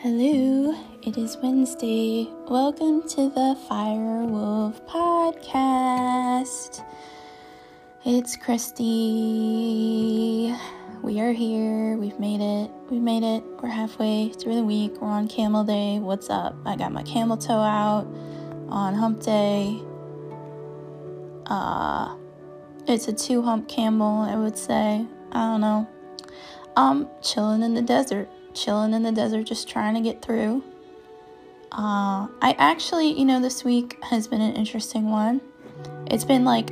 Hello, it is Wednesday. Welcome to the Firewolf Podcast. It's Kristy. We are here. We've made it. We made it. We're halfway through the week. We're on camel day. What's up? I got my camel toe out on hump day. Uh, it's a two hump camel, I would say. I don't know. I'm chilling in the desert chilling in the desert, just trying to get through. Uh, I actually, you know, this week has been an interesting one. It's been like,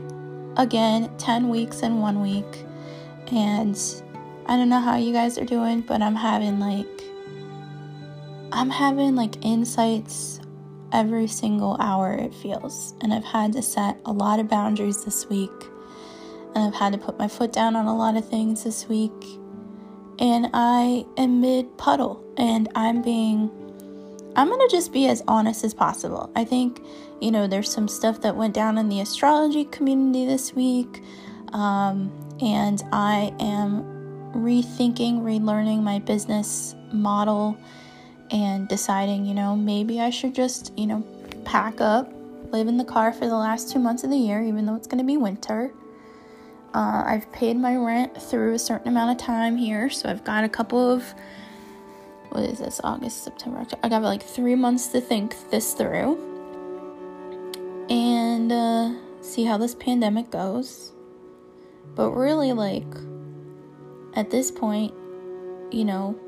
again, 10 weeks in one week. And I don't know how you guys are doing, but I'm having like, I'm having like insights every single hour, it feels. And I've had to set a lot of boundaries this week. And I've had to put my foot down on a lot of things this week and I am mid puddle and I'm being I'm going to just be as honest as possible. I think, you know, there's some stuff that went down in the astrology community this week. Um, and I am rethinking, relearning my business model and deciding, you know, maybe I should just, you know, pack up, live in the car for the last two months of the year, even though it's going to be winter uh, I've paid my rent through a certain amount of time here, so I've got a couple of what is this? August, September, October. I got like three months to think this through and uh, see how this pandemic goes. But really, like, at this point, you know,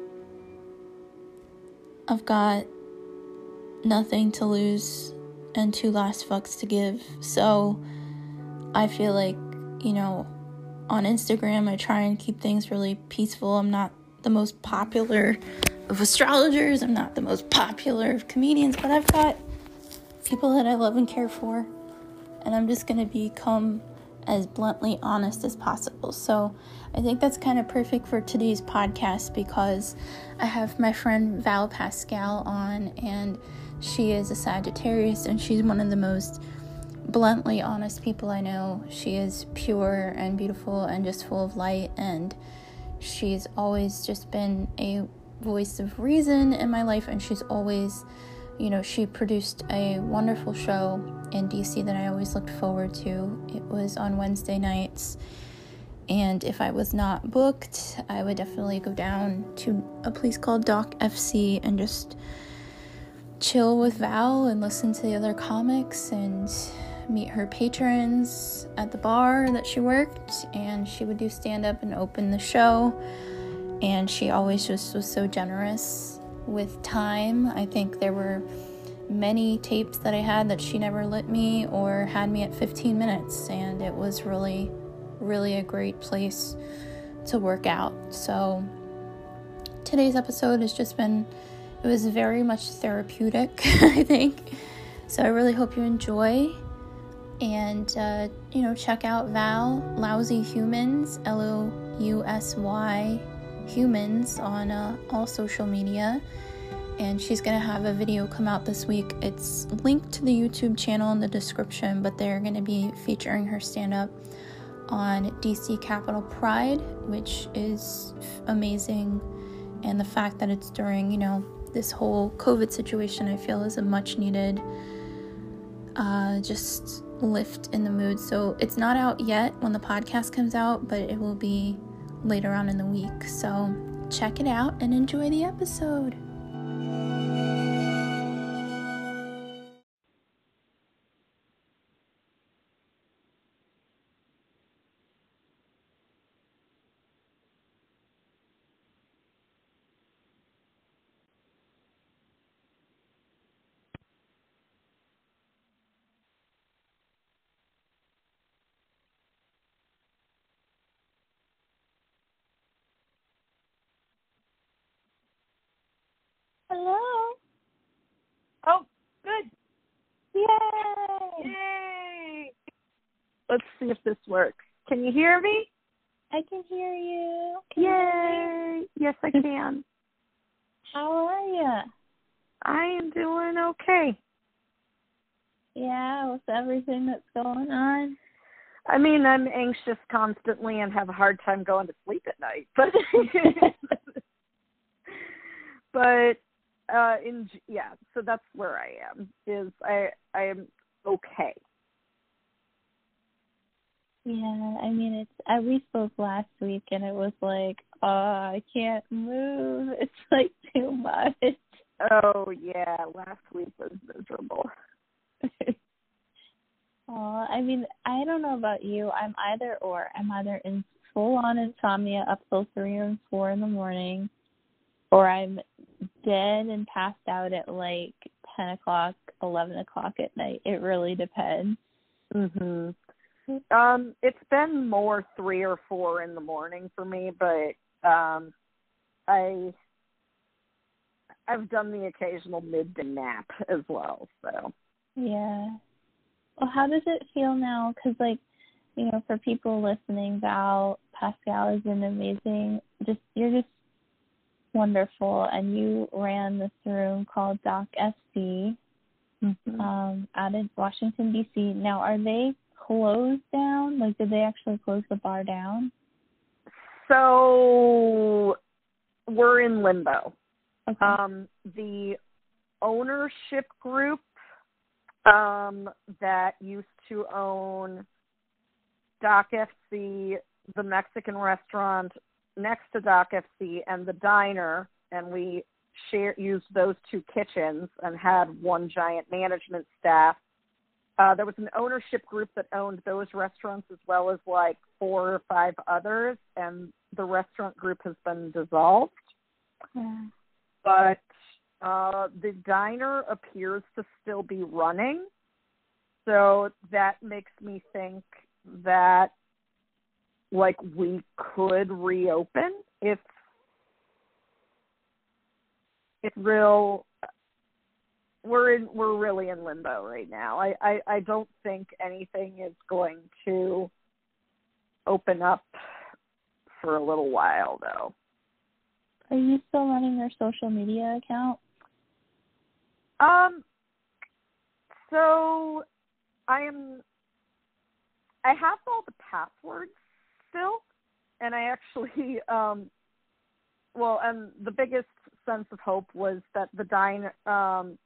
I've got nothing to lose and two last fucks to give. So I feel like, you know, on Instagram, I try and keep things really peaceful. I'm not the most popular of astrologers, I'm not the most popular of comedians, but I've got people that I love and care for, and I'm just going to become as bluntly honest as possible. So I think that's kind of perfect for today's podcast because I have my friend Val Paschall on, and she is a Sagittarius, and she's one of the most bluntly honest people I know. She is pure and beautiful and just full of light, and she's always just been a voice of reason in my life, and she's always, you know, she produced a wonderful show in DC that I always looked forward to. It was on Wednesday nights. And if I was not booked, I would definitely go down to a place called Doc FC and just chill with Val and listen to the other comics and meet her patrons at the bar that she worked, and she would do stand up and open the show. And she always just was so generous with time. I think there were many tapes that I had that she never lit me or had me at 15 minutes, and it was really, really a great place to work out. So today's episode has just been, it was very much therapeutic, I think. So I really hope you enjoy and uh, you know check out val lousy humans l-o-u-s-y humans on uh, all social media. And she's gonna have a video come out this week. It's linked to the youtube channel in the description but they're gonna be featuring her stand-up on dc capital pride which is amazing. And the fact that it's during you know this whole covid situation i feel is a much needed uh, just lift in the mood. So it's not out yet when the podcast comes out, but it will be later on in the week. So check it out and enjoy the episode. Hello. Oh, good. Yay! Yay! Let's see if this works. Can you hear me? I can hear you. Can Yay! You yes, I can. How are you? I am doing okay. Yeah, with everything that's going on. I mean, I'm anxious constantly and have a hard time going to sleep at night, but but uh in yeah so that's where i am is i i am okay. Yeah i mean it's I, we spoke last week and it was like oh i can't move. It's like too much. Oh yeah last week was miserable. Oh i mean i don't know about you. I'm either or. I'm either in full on insomnia up till three and four in the morning or i'm dead and passed out at like ten o'clock, eleven o'clock at night. It really depends. Mhm. Um, it's been more three or four in the morning for me, but um, I I've done the occasional midday nap as well. So yeah. Well, how does it feel now? Because like you know, for people listening, Val Paschall is an amazing. Just you're just wonderful. And you ran this room called Doc FC mm-hmm. um, out in Washington D.C. Now, are they closed down? Like, did they actually close the bar down? So we're in limbo. Okay. Um, the ownership group um, that used to own Doc FC, the Mexican restaurant, next to Doc FC and the diner, and we share used those two kitchens and had one giant management staff. Uh, there was an ownership group that owned those restaurants as well as like four or five others, and the restaurant group has been dissolved. Yeah. But uh, the diner appears to still be running, so that makes me think that like we could reopen if it's real we're in we're really in limbo right now. I, I, I don't think anything is going to open up for a little while though. Are you still running your social media account? Um so I am I have all the passwords still, and I actually, um, well, and the biggest sense of hope was that the dine, um,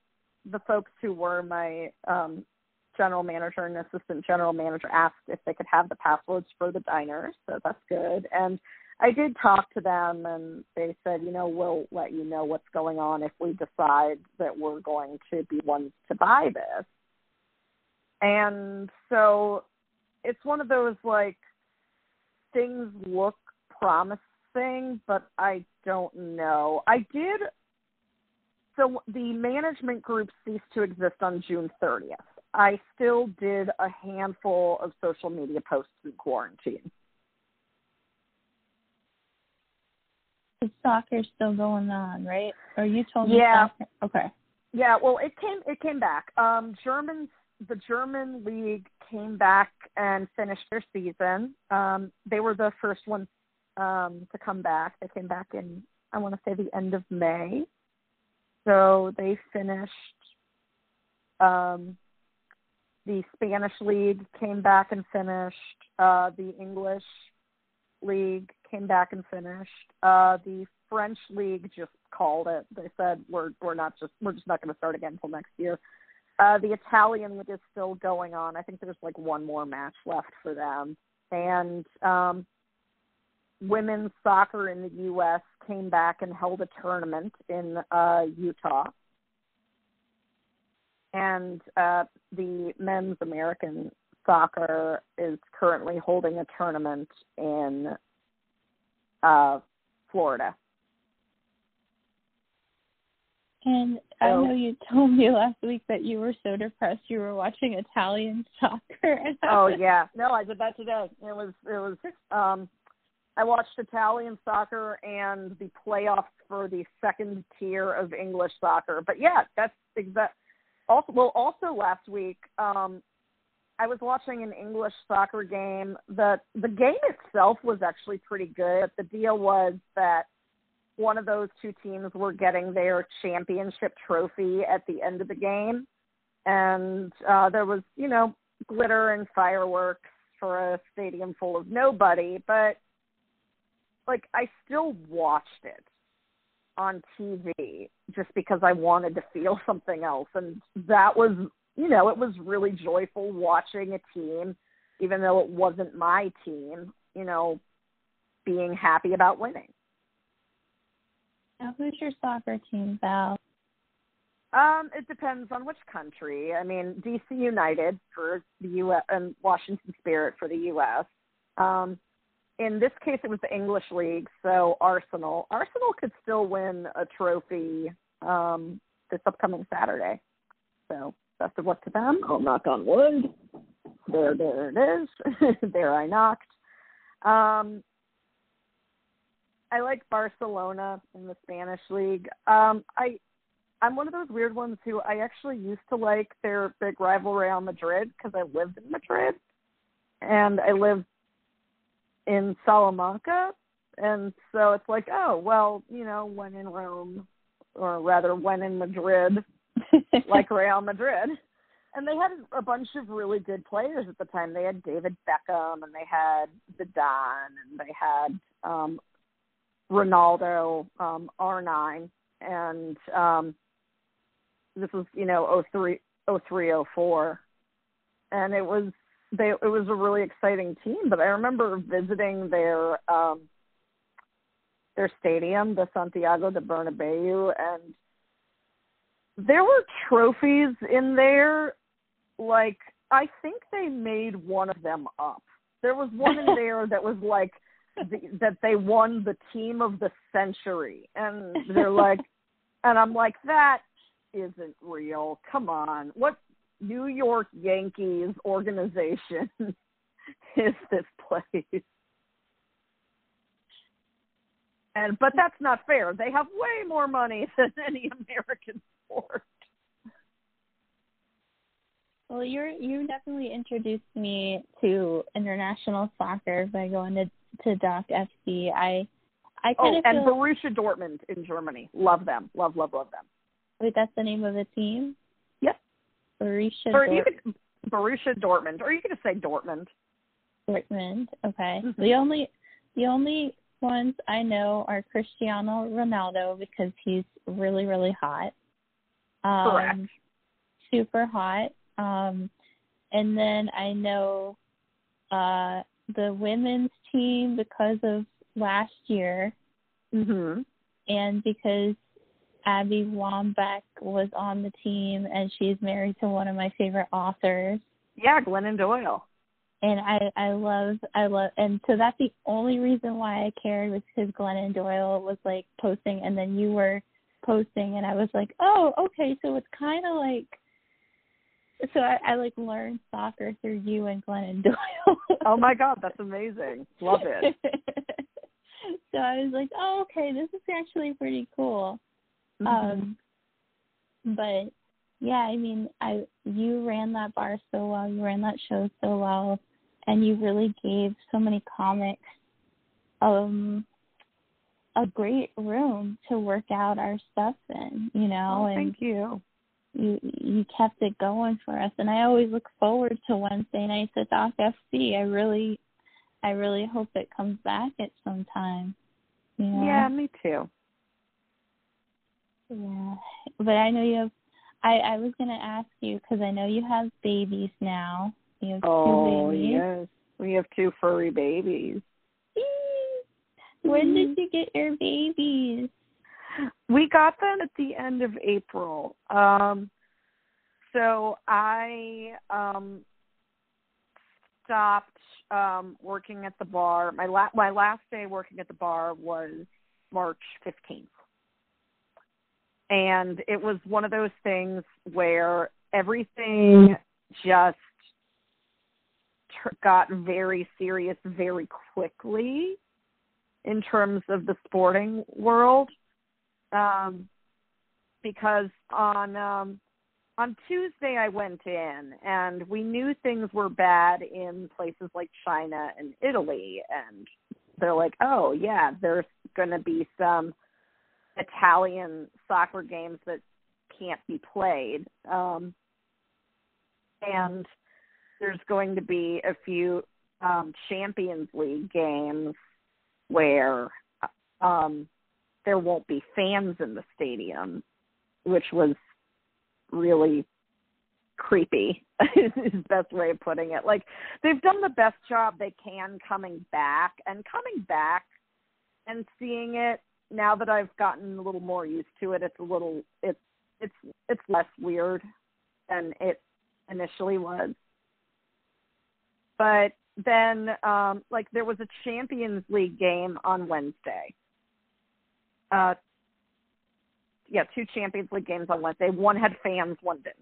the folks who were my um, general manager and assistant general manager asked if they could have the passwords for the diner, so that's good. And I did talk to them, and they said, you know, we'll let you know what's going on if we decide that we're going to be ones to buy this. And so it's one of those like things look promising, but I don't know. I did. So the management group ceased to exist on June 30th. I still did a handful of social media posts in quarantine. The soccer's still going on, right? Or you told me yeah. Soccer? Okay. Yeah, well, it came it came back. Um, German the German league came back and finished their season. Um, they were the first ones um, to come back. They came back in, I want to say, the end of May. So they finished. Um, the Spanish league came back and finished. Uh, the English league came back and finished. Uh, the French league just called it. They said we're we're not just we're just not going to start again until next year. Uh, the Italian league is still going on. I think there's like one more match left for them. And um, women's soccer in the U.S. came back and held a tournament in uh, Utah. And uh, the men's American soccer is currently holding a tournament in uh, Florida. And I know you told me last week that you were so depressed you were watching Italian soccer. oh yeah, no, I did that today. It was it was um I watched Italian soccer and the playoffs for the second tier of English soccer. But yeah, that's exact. Also, well, also last week, um, I was watching an English soccer game. the The game itself was actually pretty good. But The deal was that one of those two teams were getting their championship trophy at the end of the game. And uh, there was, you know, glitter and fireworks for a stadium full of nobody, but like I still watched it. on TV just because I wanted to feel something else. And that was, you know, it was really joyful watching a team, even though it wasn't my team, you know, being happy about winning. Now, who's your soccer team, Val? Um, it depends on which country. I mean, DC United for the U.S. and Washington Spirit for the U.S. Um, in this case, it was the English League, so Arsenal. Arsenal could still win a trophy um, this upcoming Saturday. So best of luck to them. I'll knock on wood. There, there it is. there I knocked. Um, I like Barcelona in the Spanish league. Um, I I'm one of those weird ones who I actually used to like their big rival Real Madrid because I lived in Madrid, and I lived in Salamanca, and so it's like, oh well, you know, when in Rome, or rather, when in Madrid, like Real Madrid. And they had a bunch of really good players at the time. They had David Beckham, and they had Zidane, and they had um, Ronaldo, um, R9, and um, this was you know 03, 03 04. and it was they it was a really exciting team. But I remember visiting their um, their stadium, the Santiago de Bernabeu, and there were trophies in there. Like I think they made one of them up. There was one in there that was like the, that they won the team of the century, and they're like, and I'm like that isn't real. Come on, what New York Yankees organization is this place? And but that's not fair. They have way more money than any American sport. Well, you're you definitely introduced me to international soccer by going to to Doc FC. I I kind oh, of and Borussia Dortmund in Germany. Love them. Love love love them. Wait, that's the name of the team? Yep. Borussia. Or you could Borussia Dortmund, or you could just say Dortmund. Dortmund. Okay. Mm-hmm. The only the only ones I know are Cristiano Ronaldo because he's really really hot. Um, Correct. Super hot. Um, and then I know uh, the women's team because of last year, Mhm. and because Abby Wambach was on the team, and she's married to one of my favorite authors. Yeah, Glennon Doyle. And I, I love, I love, and so that's the only reason why I cared was because Glennon Doyle was like posting, and then you were posting, and I was like, oh, okay, so it's kind of like, so I, I like learned soccer through you and Glennon Doyle. Oh my God, that's amazing. Love it. so I was like, oh, okay, this is actually pretty cool. Mhm. Um, but yeah, I mean, I you ran that bar so well, you ran that show so well, and you really gave so many comics um a great room to work out our stuff in, you know, oh, and thank you. You you kept it going for us and I always look forward to Wednesday nights at Doc FC. I really I really hope it comes back at some time. You know? Yeah, me too. Yeah, but I know you have. I I was gonna ask you because I know you have babies now. You have Oh two babies. yes, we have two furry babies. When did you get your babies? We got them at the end of April. Um, so I um, stopped um, working at the bar. My la- my last day working at the bar was March fifteenth, and it was one of those things where everything just got very serious very quickly in terms of the sporting world um, because on um, on Tuesday I went in and we knew things were bad in places like China and Italy. And they're like, oh yeah, there's going to be some Italian soccer games that can't be played, um, and there's going to be a few um, Champions League games where um, there won't be fans in the stadium, which was really creepy is the best way of putting it. Like they've done the best job they can coming back and coming back and seeing it now that I've gotten a little more used to it, it's a little it's it's it's less weird than it initially was. But then um like there was a Champions League game on Wednesday. Uh yeah, two Champions League games on Wednesday. One had fans, one didn't.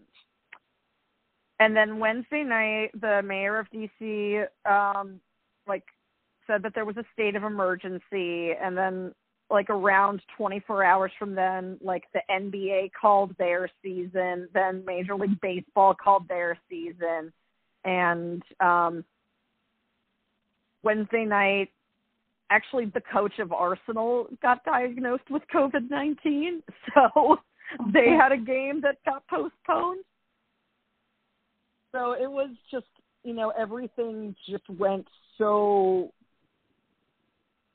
And then Wednesday night, the mayor of DC, um, like, said that there was a state of emergency, and then like around 24 hours from then, like the NBA called their season, then Major League Baseball called their season, and um, Wednesday night, actually the coach of Arsenal got diagnosed with COVID 19, so they had a game that got postponed. So it was just you know everything just went so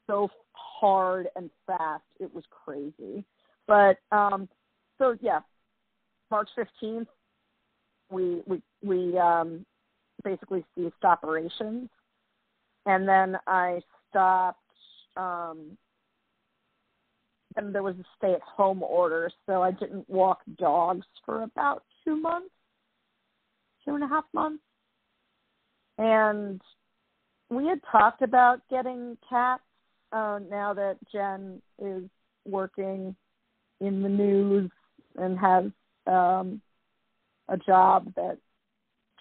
so hard and fast. It was crazy. But um so yeah march 15th we we we um basically ceased operations. And then i stopped um and there was a stay at home order so i didn't walk dogs for about two months two and a half months. And we had talked about getting cats uh, now that Jen is working in the news and has um, a job that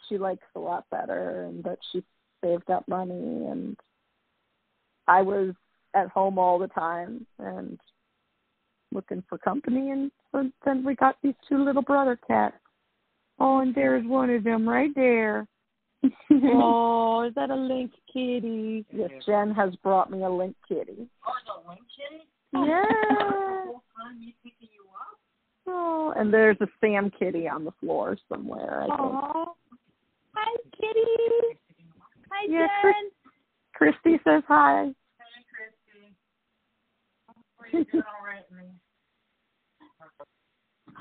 she likes a lot better and that she saved up money and I was at home all the time and looking for company and so then we got these two little brother cats Oh, and there's one of them right there. oh, is that a link kitty? Yes, Jen has brought me a link kitty. Oh, the link kitty? Yeah. Oh, and there's a Sam kitty on the floor somewhere. I think. Hi, kitty. Hi, Yeah, Jen. Kristy says hi. Hey, Kristy. Hopefully you're doing all right, man.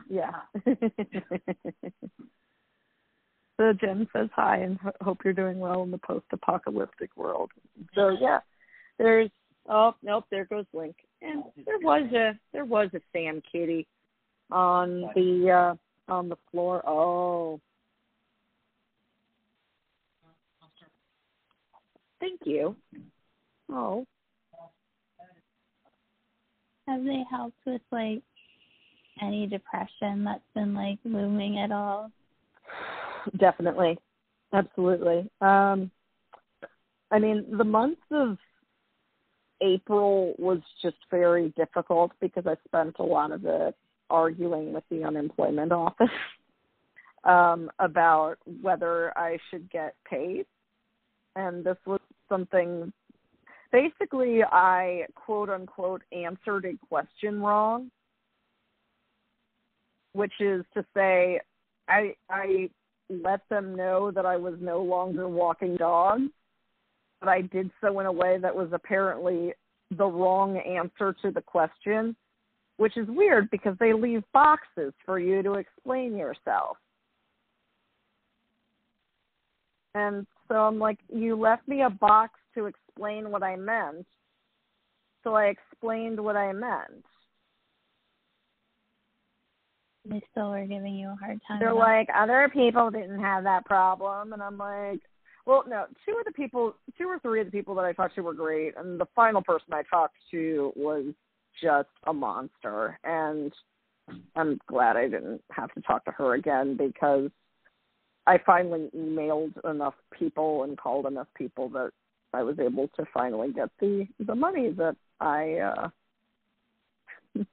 Yeah. so Jen says hi and ho- hope you're doing well in the post-apocalyptic world. So yeah, there's oh nope, there goes Link. And there was a there was a Sam kitty on the uh on the floor. Oh. Thank you. Oh. Have they helped with like any depression that's been like looming at all? Definitely. Absolutely. Um I mean, the month of April was just very difficult because I spent a lot of it arguing with the unemployment office um about whether I should get paid. And this was something basically I quote unquote answered a question wrong which is to say I I let them know that I was no longer walking dogs, but I did so in a way that was apparently the wrong answer to the question, which is weird because they leave boxes for you to explain yourself. And so I'm like, you left me a box to explain what I meant. So I explained what I meant. They still were giving you a hard time. They're like, other people didn't have that problem. And I'm like, well, no, two of the people, two or three of the people that I talked to were great. And the final person I talked to was just a monster. And I'm glad I didn't have to talk to her again because I finally emailed enough people and called enough people that I was able to finally get the the money that I uh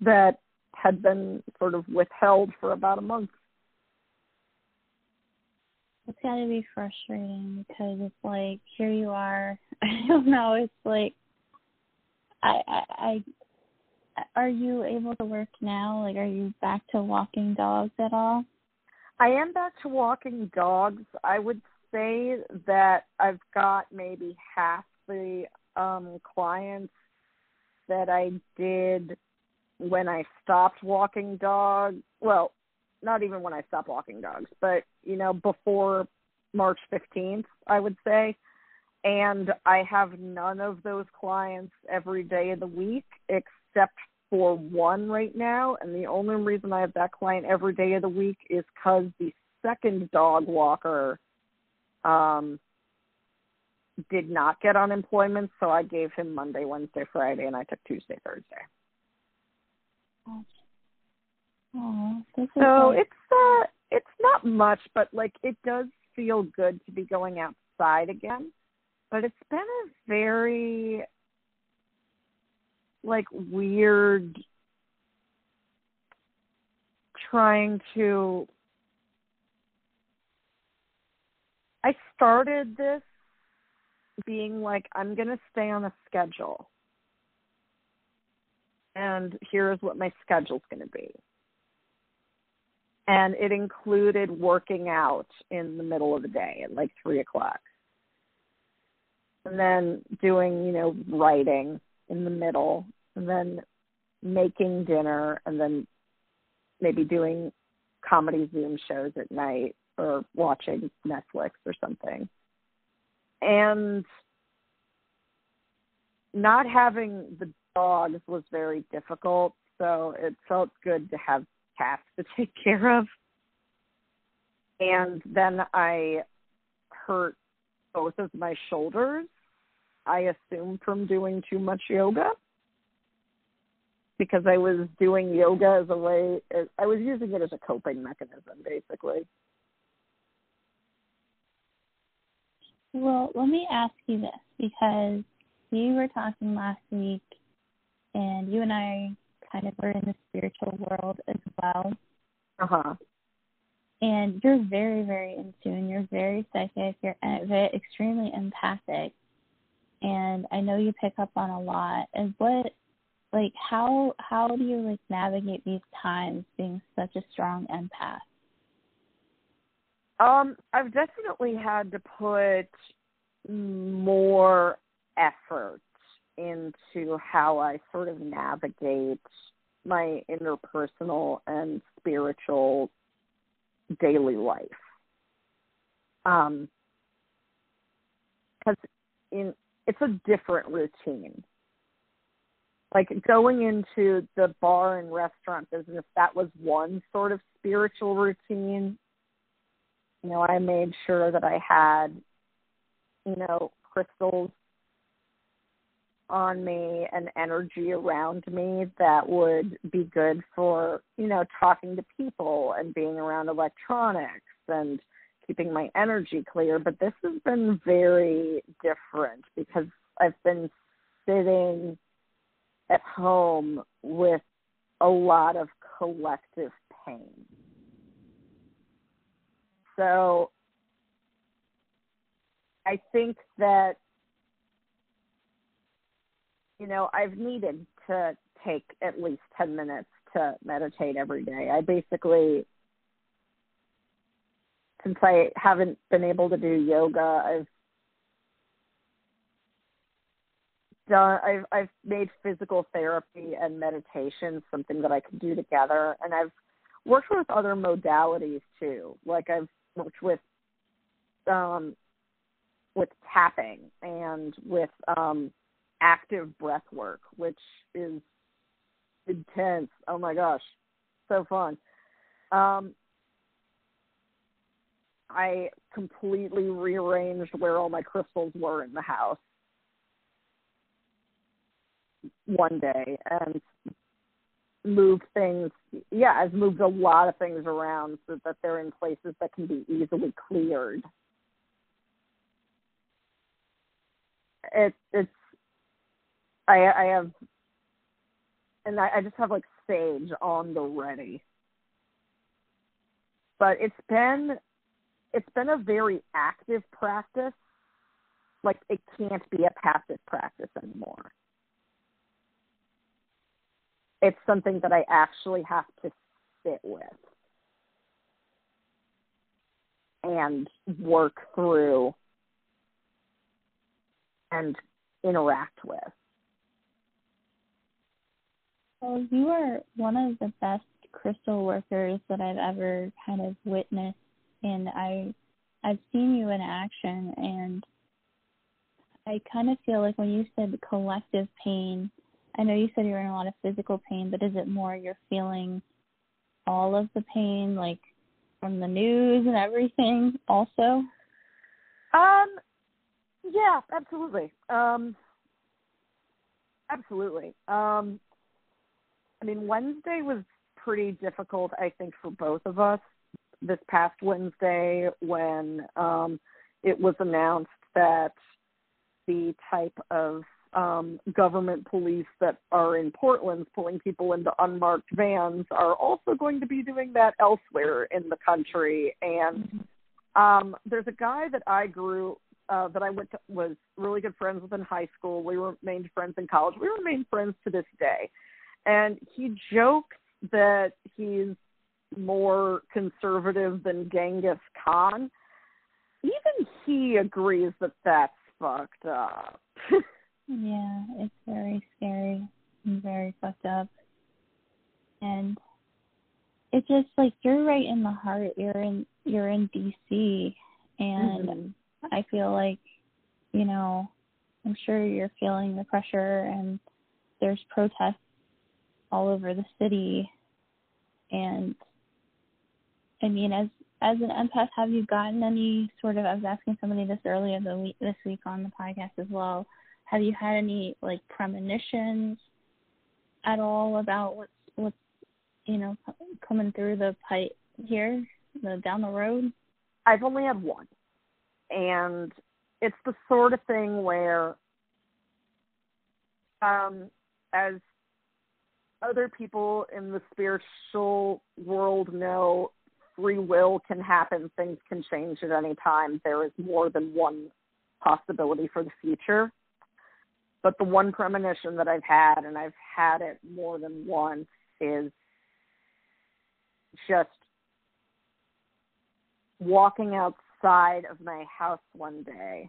that had been sort of withheld for about a month. it's got to be frustrating because it's like here you are. I don't know. It's like I, I I are you able to work now? Like, are you back to walking dogs at all? I am back to walking dogs. I would say that I've got maybe half the um clients that I did when I stopped walking dogs. Well, not even when I stopped walking dogs, but you know, before March 15th, I would say. And I have none of those clients every day of the week except for one right now. And the only reason I have that client every day of the week is because the second dog walker um, did not get unemployment. So I gave him Monday, Wednesday, Friday, and I took Tuesday, Thursday. Oh, So like, it's uh it's not much, but like it does feel good to be going outside again. But it's been a very like weird trying to I started this being like I'm going to stay on a schedule. And here's what my schedule's going to be. And it included working out in the middle of the day at like three o'clock. And then doing you know writing in the middle. And then making dinner. And then maybe doing comedy zoom shows at night or watching netflix or something and not having the dogs was very difficult so it felt good to have cats to take care of. And then I hurt both of my shoulders, I assume from doing too much yoga. Because I was doing yoga as a way, I was using it as a coping mechanism, basically. Well, let me ask you this because you were talking last week, and you and I kind of were in the spiritual world as well. Uh huh. And you're very, very in tune. You're very psychic. You're very, extremely empathic. And I know you pick up on a lot. And what, like, how how do you like navigate these times being such a strong empath? Um, I've definitely had to put more effort into how I sort of navigate my interpersonal and spiritual daily life. Um, because in it's a different routine. Like going into the bar and restaurant business, that was one sort of spiritual routine. You know, I made sure that I had, you know, crystals on me and energy around me that would be good for, you know, talking to people and being around electronics and keeping my energy clear. But this has been very different because I've been sitting at home with a lot of collective pain. So I think that you know, I've needed to take at least 10 minutes to meditate every day. I basically, since I haven't been able to do yoga, I've done, I've, I've made physical therapy and meditation something that I can do together. And I've worked with other modalities too. Like I've worked with, um, with tapping and with, um, active breath work, which is intense. Oh my gosh, so fun. Um, I completely rearranged where all my crystals were in the house one day and moved things. Yeah, I've moved a lot of things around so that they're in places that can be easily cleared. It, it's I I have and I, I just have like sage on the ready. But it's been it's been a very active practice. Like it can't be a passive practice anymore. It's something that I actually have to sit with and work through and interact with. Well, you are one of the best crystal workers that I've ever kind of witnessed, and I, I've seen you in action, and I kind of feel like when you said collective pain, I know you said you're in a lot of physical pain, but is it more you're feeling all of the pain, like from the news and everything, also? Um, yeah, absolutely. Um, absolutely. Um, I mean, Wednesday was pretty difficult, I think, for both of us. This past Wednesday, when um, it was announced that the type of um, government police that are in Portland pulling people into unmarked vans are also going to be doing that elsewhere in the country. And um, there's a guy that I grew uh, that I went to, was really good friends with in high school. We remained friends in college. We remain friends to this day. And he jokes that he's more conservative than Genghis Khan. Even he agrees that that's fucked up. Yeah, it's very scary and very fucked up. And it's just like you're right in the heart. You're in you're in DC and mm-hmm. I feel like, you know, I'm sure you're feeling the pressure and there's protests all over the city and I mean as as an empath have you gotten any sort of I was asking somebody this earlier the week this week on the podcast as well. Have you had any like premonitions at all about what's what's you know coming through the pipe here, the down the road? I've only had one. And it's the sort of thing where um as other people in the spiritual world know free will can happen, things can change at any time. There is more than one possibility for the future. But the one premonition that I've had, and I've had it more than once, is just walking outside of my house one day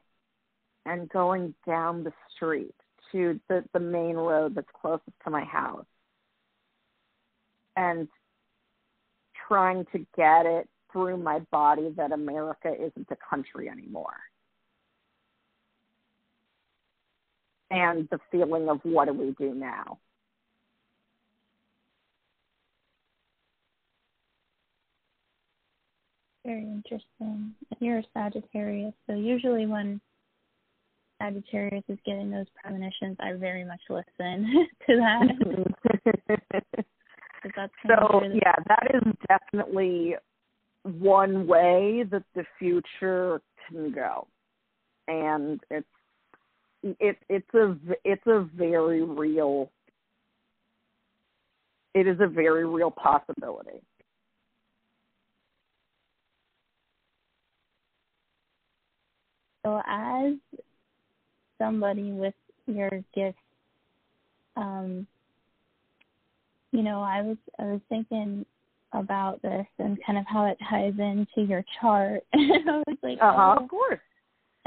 and going down the street to the, the main road that's closest to my house and trying to get it through my body that America isn't a country anymore. And the feeling of what do we do now? Very interesting. You're a Sagittarius, so usually when Sagittarius is getting those premonitions, I very much listen to that. so yeah, that is definitely one way that the future can go, and it's it it's a it's a very real it is a very real possibility. So as somebody with your gifts, um, you know, I was I was thinking about this and kind of how it ties into your chart. and I was like, uh-huh, oh. of course.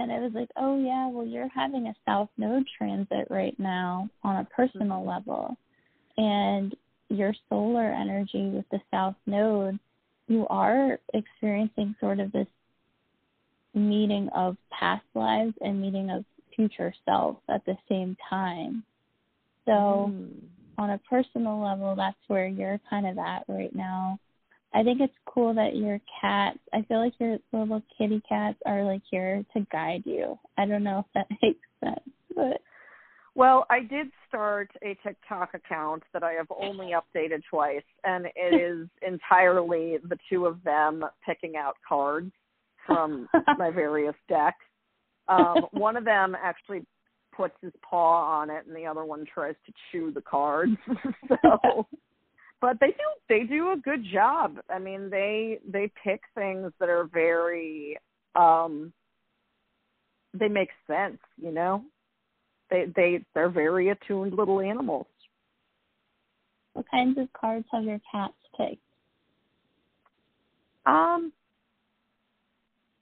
And I was like, oh yeah, well you're having a south node transit right now on a personal mm-hmm. level, and your solar energy with the south node, you are experiencing sort of this meeting of past lives and meeting of future self at the same time. So. Mm on a personal level, that's where you're kind of at right now. I think it's cool that your cats, I feel like your little kitty cats are like here to guide you. I don't know if that makes sense, but. Well, I did start a TikTok account that I have only updated twice, and it is entirely the two of them picking out cards from my various decks. Um, one of them actually puts his paw on it and the other one tries to chew the cards. so but they do they do a good job. I mean, they they pick things that are very um they make sense, you know. They they they're very attuned little animals. What kinds of cards have your cats picked? Um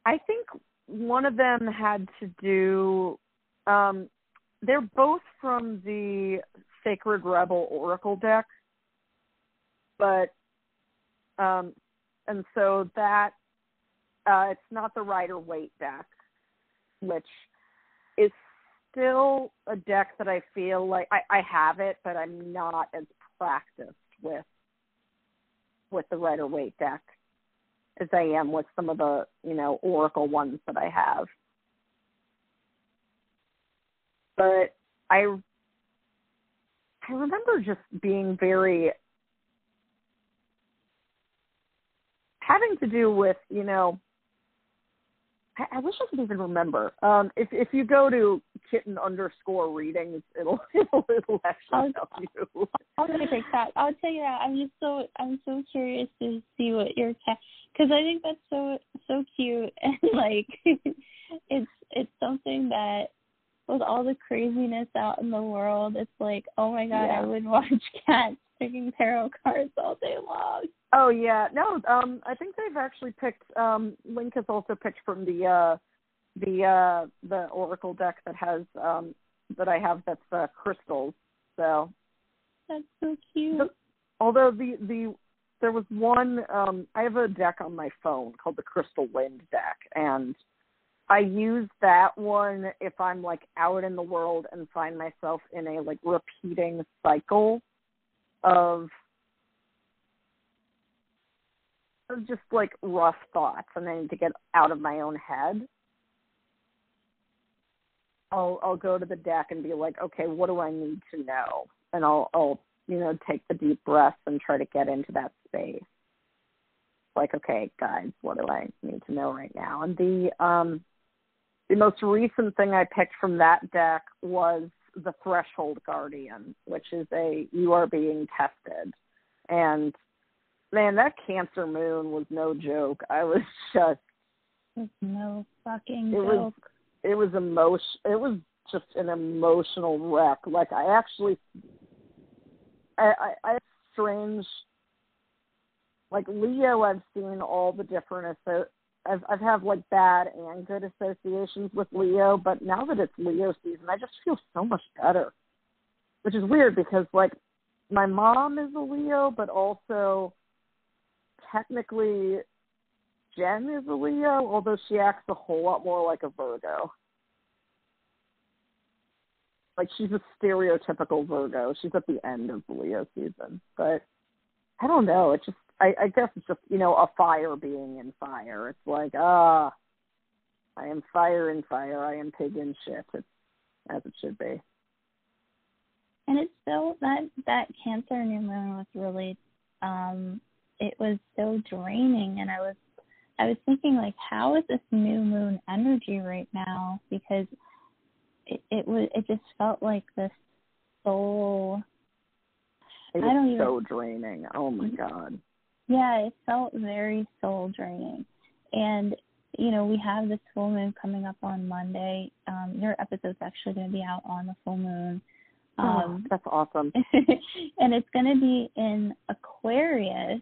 I think one of them had to do um they're both from the Sacred Rebel Oracle deck, but um, and so that uh, it's not the Rider Waite deck, which is still a deck that I feel like I, I have it, but I'm not as practiced with with the Rider Waite deck as I am with some of the you know Oracle ones that I have. But I I remember just being very having to do with you know I, I wish I could even remember. Um, if if you go to kitten underscore readings, it'll it'll, it'll actually tell you. I'll take that. I'll tell you that. I'm just so I'm so curious to see what your cat because I think that's so so cute and like it's it's something that with all the craziness out in the world, it's like oh my god, Yeah. I would watch cats picking tarot cards all day long. Oh yeah, no. Um, I think they've actually picked. Um, Link has also picked from the uh, the uh, the Oracle deck that has um, that I have that's uh, crystals. So That's so cute. The- although the the there was one um I have a deck on my phone called the Crystal Wind deck and I use that one if I'm like out in the world and find myself in a like repeating cycle of of just like rough thoughts and I need to get out of my own head. I'll I'll go to the deck and be like, okay, what do I need to know? And I'll I'll you know take the deep breaths and try to get into that space. Like, okay, guys, what do I need to know right now? And the um the most recent thing I picked from that deck was the Threshold Guardian, which is a you are being tested. And man, that Cancer Moon was no joke. I was just no fucking it joke. was it was emotion it was just an emotional wreck like i actually i i, I have strange like leo i've seen all the different asso- i've i've had like bad and good associations with leo but now that it's leo season i just feel so much better which is weird because like my mom is a leo but also technically Jen is a Leo, although she acts a whole lot more like a Virgo. Like she's a stereotypical Virgo. She's at the end of the Leo season. But I don't know. It's just I, I guess it's just, you know, a fire being in fire. It's like, ah I am fire in fire, I am pig in shit. It's as it should be. And it's so that that Cancer new moon was really um it was so draining and I was I was thinking like how is this new moon energy right now because it it was it just felt like this soul It I don't was even- so draining. Oh my god. yeah, it felt very soul draining. And you know, we have this full moon coming up on Monday. Um your episode's actually going to be out on the full moon. Um oh, that's awesome. and it's going to be in Aquarius,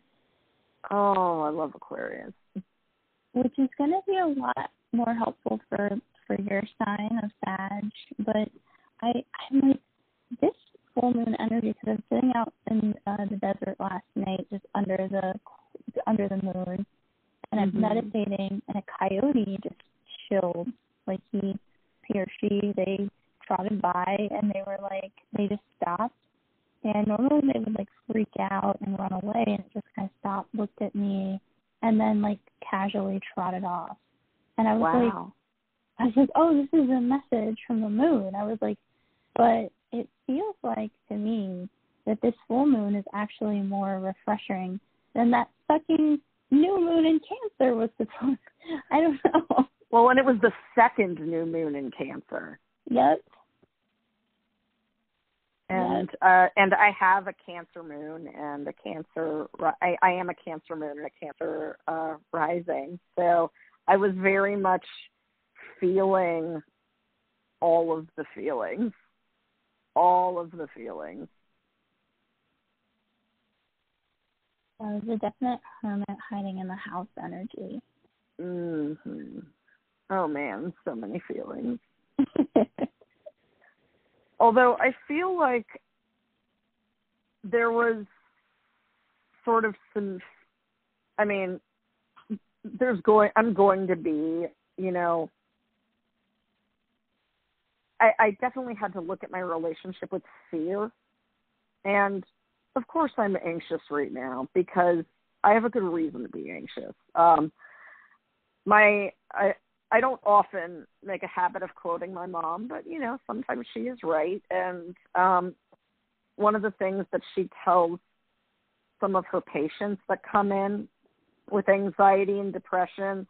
Oh, I love Aquarius. which is going to be a lot more helpful for for your sign of Sag. But I I'm like this full moon energy because I was sitting out in uh, the desert last night, just under the under the moon, and I'm Mhm. meditating, and a coyote just chilled. Like he he or she they trotted by and they were like they just stopped and normally they would like freak out and run away and it just kind of stopped looked at me and then like casually trotted off. And i was like i was like oh this is a message from the moon. I was like but it feels like to me that this full moon is actually more refreshing than that fucking new moon in cancer was supposed i don't know. Well, and it was the second new moon in Cancer. yep and uh and I have a Cancer moon and a Cancer. I, I am a Cancer moon and a Cancer uh, rising. So I was very much feeling all of the feelings, all of the feelings. There was a definite hermit hiding in the house energy. hmm Oh man, so many feelings. Although I feel like there was sort of some I mean there's going I'm going to be, you know I, I definitely had to look at my relationship with fear. And of course I'm anxious right now because I have a good reason to be anxious. Um my I I don't often make a habit of quoting my mom, but you know, sometimes she is right. And um, one of the things that she tells some of her patients that come in with anxiety and depression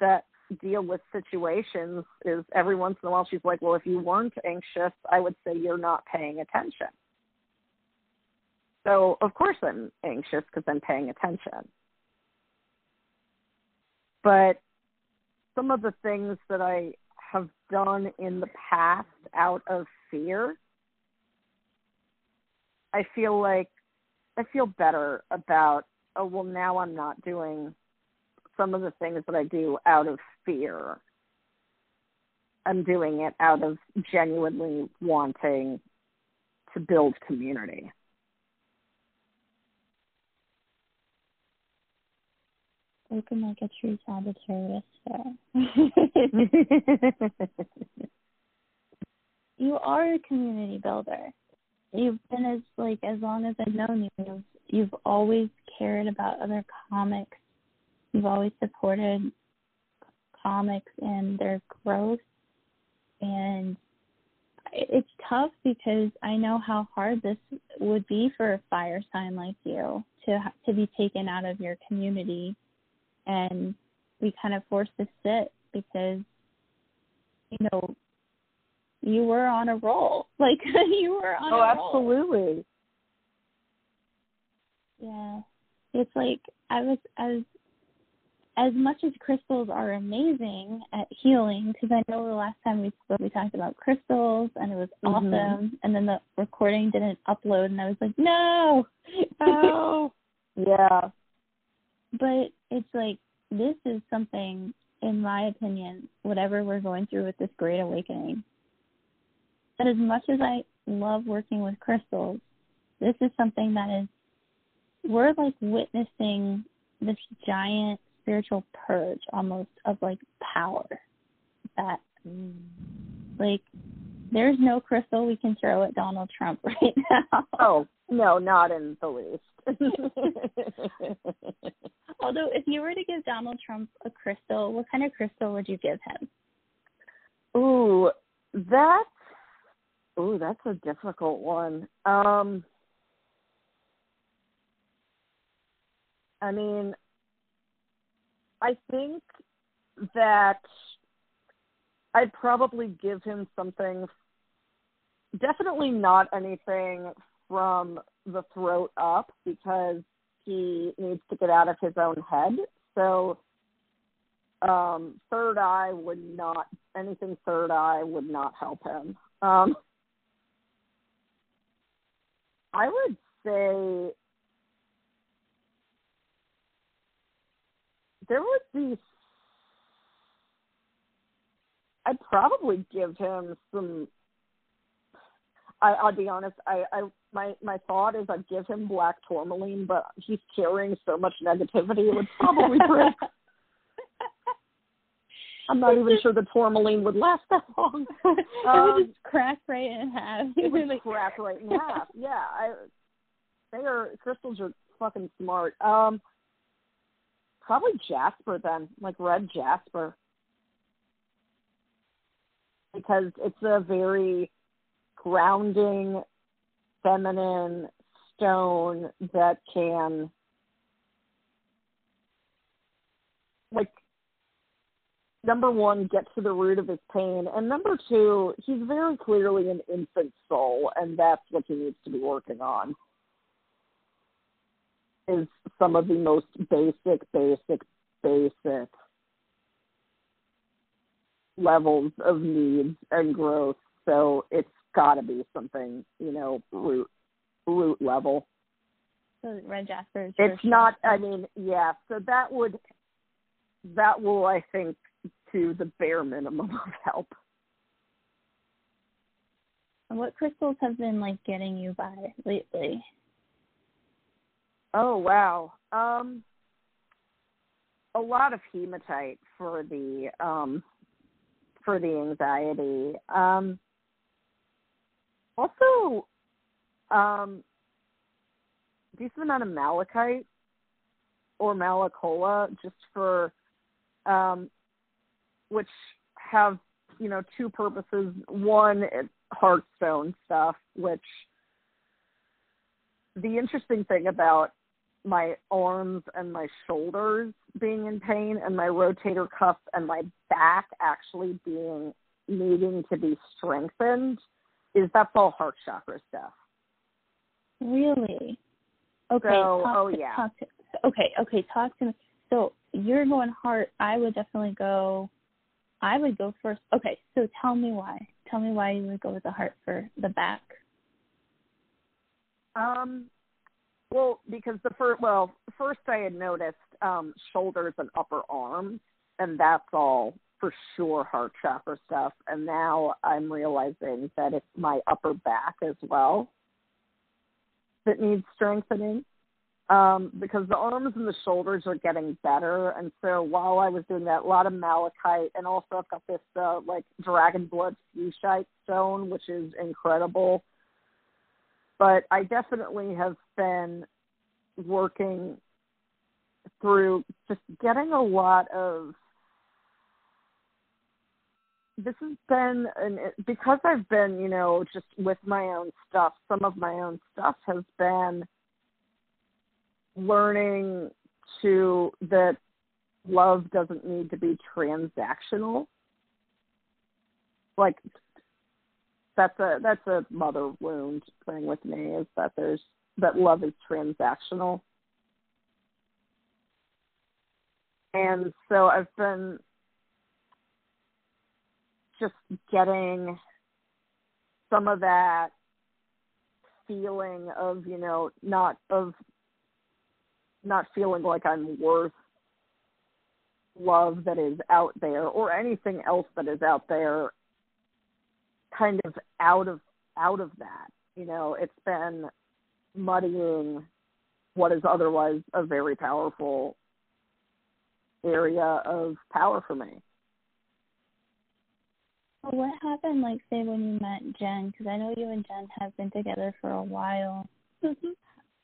that deal with situations is every once in a while she's like, Well, if you weren't anxious, I would say you're not paying attention. So, of course, I'm anxious because I'm paying attention. But some of the things that I have done in the past out of fear, I feel like I feel better about, oh, well, now I'm not doing some of the things that I do out of fear. I'm doing it out of genuinely wanting to build community. Spoken like a true Sagittarius you are a community builder. You've been as like as long as I've known you. You've, you've always cared about other comics. You've always supported comics and their growth. And it's tough because I know how hard this would be for a fire sign like you to to be taken out of your community and we kind of forced to sit because you know you were on a roll. Like you were on oh, a roll. absolutely. Yeah. It's like i was as as much as crystals are amazing at healing because i know the last time we spoke we talked about crystals and it was mm-hmm. awesome. And then the recording didn't upload and i was like no! Oh yeah. But it's like this is something, in my opinion, whatever we're going through with this great awakening, that as much as I love working with crystals, this is something that is, we're like witnessing this giant spiritual purge almost of like power that, mm. like, there's no crystal we can throw at Donald Trump right now. Oh, no, not in the least. Although, if you were to give Donald Trump a crystal, what kind of crystal would you give him? Ooh, that's ooh, that's a difficult one. Um, I mean, I think that I'd probably give him something. Definitely not anything from the throat up because he needs to get out of his own head. So um third eye would not anything third eye would not help him. Um I would say there would be I'd probably give him some I, I'll be honest. I, I my my thought is I'd give him black tourmaline, but he's carrying so much negativity, it would probably break. I'm not even sure the tourmaline would last that long. Um, it would just crack right in half. It would like crack right in half. Yeah, I. They are crystals are fucking smart. Um, probably jasper then, like red jasper, because it's a very grounding, feminine stone that can, like, number one, get to the root of his pain, and number two, he's very clearly an infant soul, and that's what he needs to be working on. Is some of the most basic, basic, basic levels of needs and growth. So it's got to be something you know root root level. So red jasper. it's not. I mean, yeah. So that would that will I think to the bare minimum of help. And what crystals have been like getting you by lately? Oh wow. Um a lot of hematite for the um for the anxiety. Um also um decent amount of malachite or malacola just for um which have you know two purposes one it's heartstone stuff which the interesting thing about my arms and my shoulders being in pain and my rotator cuff and my back actually being needing to be strengthened is that's all heart chakra stuff. Really? Okay. So, oh to, yeah. To, okay, okay, talk to me. So you're going heart. I would definitely go. I would go first. Okay, so tell me why. Tell me why you would go with the heart for the back. Um, well, because the first, well, first I had noticed um, shoulders and upper arms, and that's all for sure heart chakra stuff. And now I'm realizing that it's my upper back as well that needs strengthening. Um, because the arms and the shoulders are getting better, and so while I was doing that, a lot of malachite, and also I've got this uh, like dragon blood fuchsite stone, which is incredible but I definitely have been working through just getting a lot of this has been an because I've been, you know, just with my own stuff, some of my own stuff has been learning to that love doesn't need to be transactional. Like that's a that's a mother wound thing with me is that there's that love is transactional. And so I've been just getting some of that feeling of, you know, not of not feeling like I'm worth love that is out there or anything else that is out there kind of out of out of that. You know, it's been muddying what is otherwise a very powerful area of power for me. What happened, like, say, when you met Jen? Because I know you and Jen have been together for a while, Mm-hmm.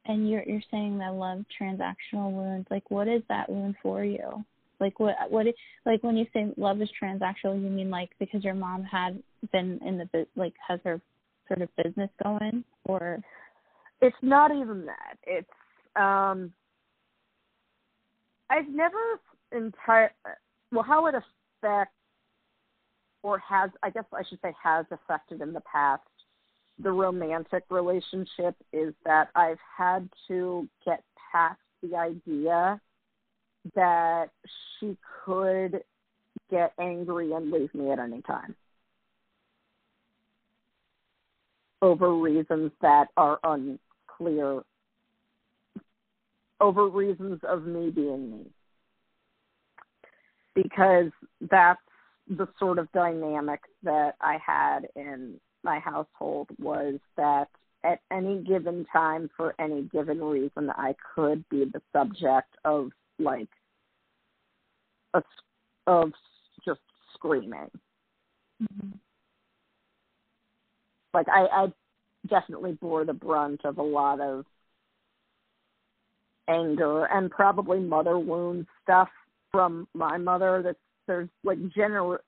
and you're you're saying that love transactional wounds. Like, what is that wound for you? Like, what what is, like when you say love is transactional, you mean like because your mom had been in the like has her sort of business going, or It's not even that. It's um I've never entire well how it affects or has I guess I should say has affected in the past the romantic relationship is that I've had to get past the idea that she could get angry and leave me at any time over reasons that are unclear over reasons of me being me. Because that's the sort of dynamic that I had in my household was that at any given time for any given reason I could be the subject of like a, of just screaming. Mm-hmm. Like I, I definitely bore the brunt of a lot of anger and probably mother wound stuff from my mother that there's like gener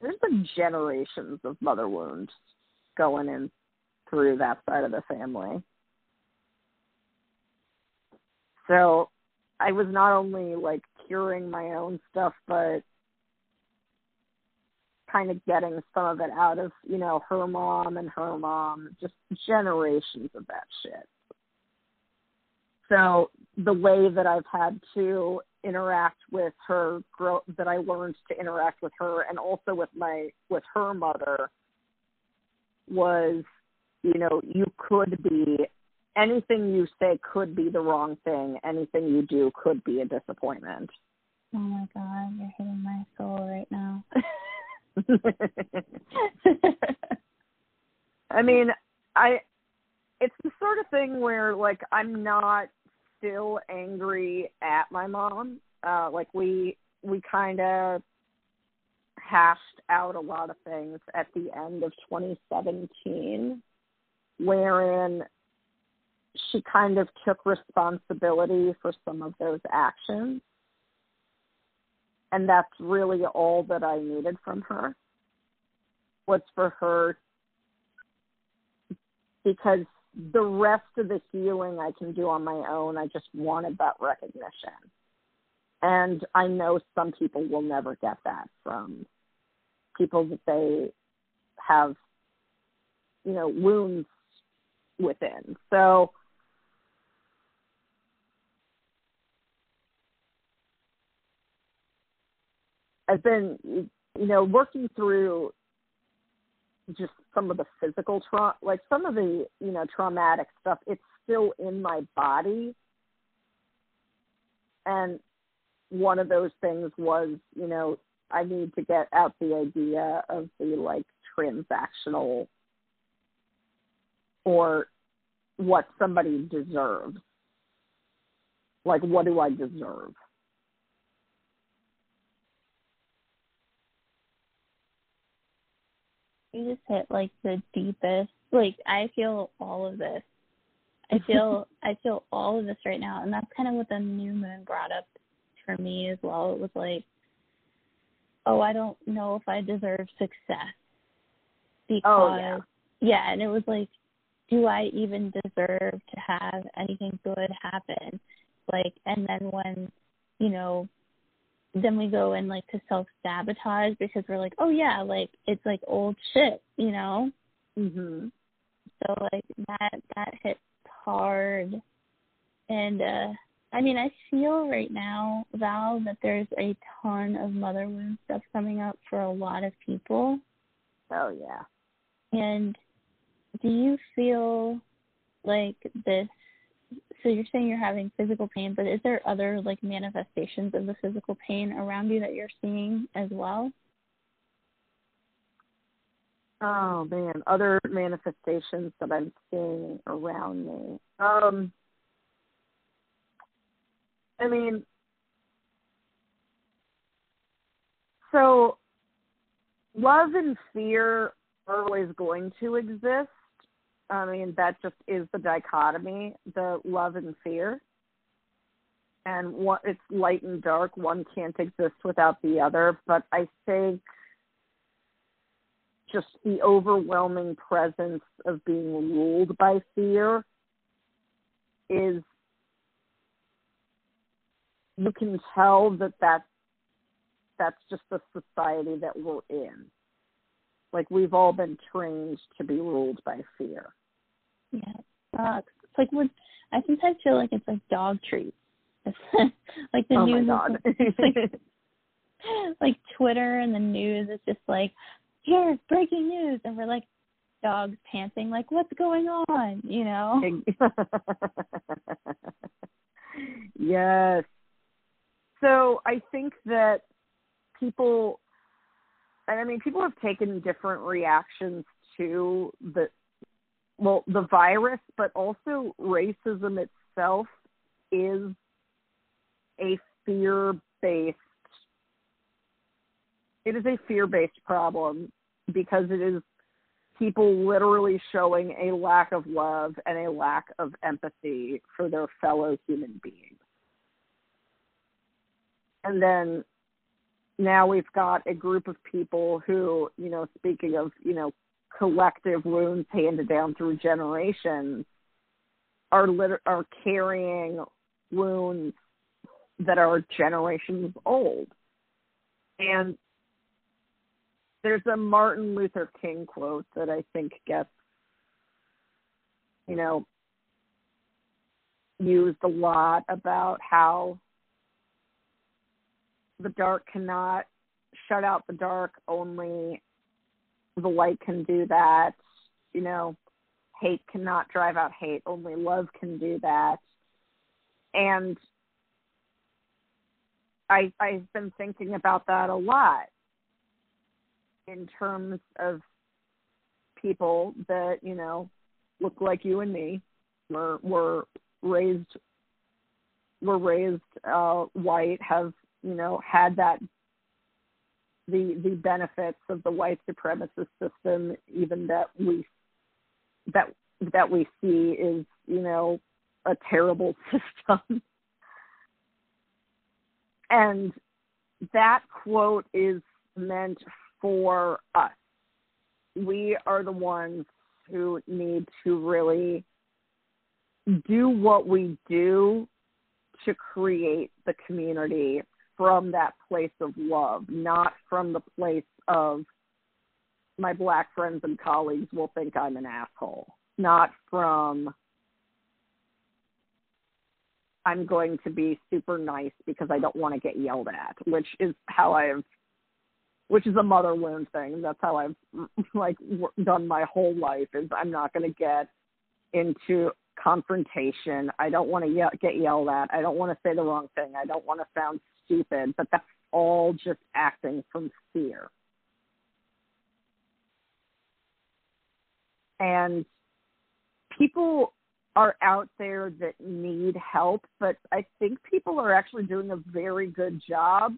there's been generations of mother wounds going in through that side of the family. So I was not only like curing my own stuff but kind of getting some of it out of, you know, her mom and her mom, just generations of that shit. So the way that I've had to interact with her grow that I learned to interact with her and also with my with her mother was you know you could be anything you say could be the wrong thing anything you do could be a disappointment oh my god, you're hitting my soul right now. I mean, I it's the sort of thing where like I'm not still angry at my mom. Uh like we we kind of hashed out a lot of things at the end of 2017 wherein she kind of took responsibility for some of those actions. And that's really all that I needed from her was for her because the rest of the healing I can do on my own. I just wanted that recognition. And I know some people will never get that from people that they have, you know, wounds within. So I've been, you know, working through just some of the physical trauma, like some of the, you know, traumatic stuff. It's still in my body. And one of those things was, you know, I need to get out the idea of the like transactional or what somebody deserves. Like, what do I deserve? You just hit like the deepest. Like I feel all of this. I feel I feel all of this right now, and that's kind of what the new moon brought up for me as well. It was like, oh, I don't know if I deserve success because Oh, yeah. yeah, and it was like, do I even deserve to have anything good happen? Like, and then when, you know, then we go in like to self sabotage because we're like, oh yeah, like it's like old shit, you know. Mhm. So like that that hits hard, and uh I mean I feel right now, Val, that there's a ton of mother wound stuff coming up for a lot of people. Oh yeah. And do you feel like this? So you're saying you're having physical pain, but is there other like manifestations of the physical pain around you that you're seeing as well? Oh man, other manifestations that I'm seeing around me. Um I mean so love and fear are always going to exist. I mean, that just is the dichotomy, the love and fear. And what it's light and dark, one can't exist without the other, but I think just the overwhelming presence of being ruled by fear is you can tell that that's that's just the society that we're in. Like we've all been trained to be ruled by fear Yeah, it sucks. It's like when I sometimes feel like it's like dog treats. like the oh news my god is like, like Twitter and the news is just like, here's breaking news and we're like dogs panting like what's going on, you know? yes. So I think that people, and I mean, people have taken different reactions to the, well, the virus, but also racism itself is a fear based, it is a fear based problem because it is people literally showing a lack of love and a lack of empathy for their fellow human beings. And then now we've got a group of people who, you know, speaking of, you know, collective wounds handed down through generations, are lit- are carrying wounds that are generations old. And there's a Martin Luther King quote that I think gets, you know, used a lot about how the dark cannot shut out the dark, only the light can do that. You know, hate cannot drive out hate, only love can do that. And I I've been thinking about that a lot in terms of people that, you know, look like you and me, were were raised were raised uh white have you know had that the the benefits of the white supremacist system even that we that that we see is you know a terrible system. And that quote is meant for us. We are the ones who need to really do what we do to create the community from that place of love, not from the place of my black friends and colleagues will think I'm an asshole, not from I'm going to be super nice because I don't want to get yelled at, which is how I've which is a mother wound thing. That's how I've like done my whole life is I'm not going to get into confrontation. I don't want to ye- get yelled at. I don't want to say the wrong thing. I don't want to sound stupid, but that's all just acting from fear. And people are out there that need help, but I think people are actually doing a very good job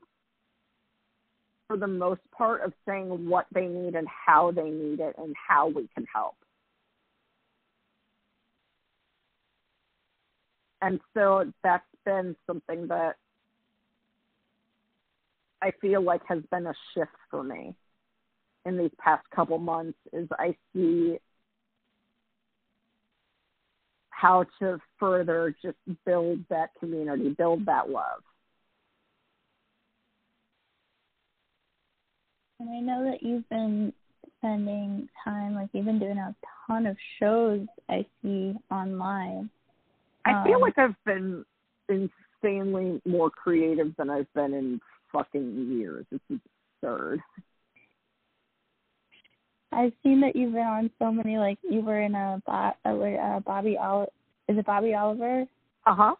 for the most part of saying what they need and how they need it and how we can help. And so that's been something that I feel like has been a shift for me in these past couple months is I see how to further just build that community, build that love. And I know that you've been spending time, like you've been doing a ton of shows I see online. I feel Um, like I've been insanely more creative than I've been in fucking years. It's absurd. I've seen that you've been on so many, like you were in a, wait, uh, Bobby Ol- is it Bobby Oliver? Uh huh.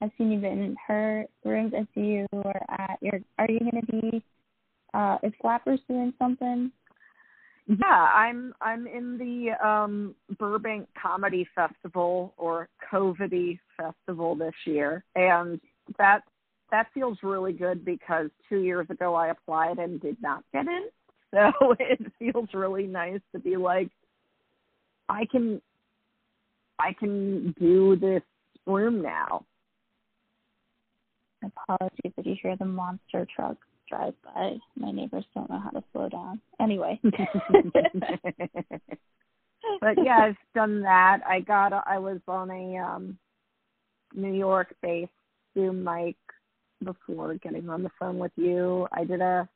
I've seen you've been in her rooms. I see you are at your. Are you going to be? Uh, is Flappers doing something? Yeah, I'm I'm in the um Burbank Comedy Festival or COVIDy Festival this year, and that that feels really good because two years ago I applied and did not get in, so it feels really nice to be like, I can I can do this room now. Apologies if you hear the monster truck drive by. My neighbors don't know how to slow down. Anyway. but yeah, I've done that. I got a, I was on a um New York based Zoom mic before getting on the phone with you. I did a